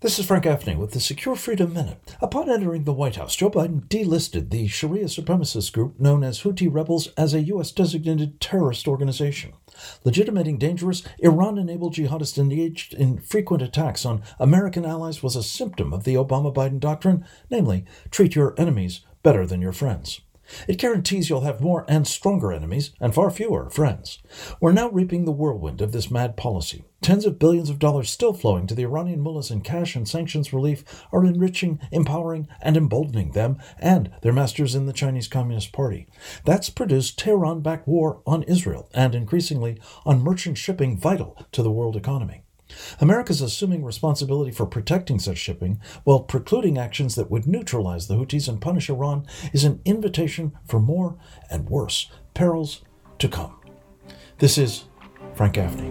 This is Frank Gaffney with the Secure Freedom Minute. Upon entering the White House, Joe Biden delisted the Sharia supremacist group known as Houthi rebels as a U.S. designated terrorist organization. Legitimating dangerous, Iran enabled jihadists engaged in frequent attacks on American allies was a symptom of the Obama Biden doctrine, namely, treat your enemies better than your friends. It guarantees you'll have more and stronger enemies and far fewer friends. We're now reaping the whirlwind of this mad policy. Tens of billions of dollars still flowing to the Iranian mullahs in cash and sanctions relief are enriching, empowering, and emboldening them and their masters in the Chinese Communist Party. That's produced Tehran backed war on Israel and increasingly on merchant shipping vital to the world economy. America's assuming responsibility for protecting such shipping while precluding actions that would neutralize the Houthis and punish Iran is an invitation for more and worse perils to come. This is Frank Gaffney.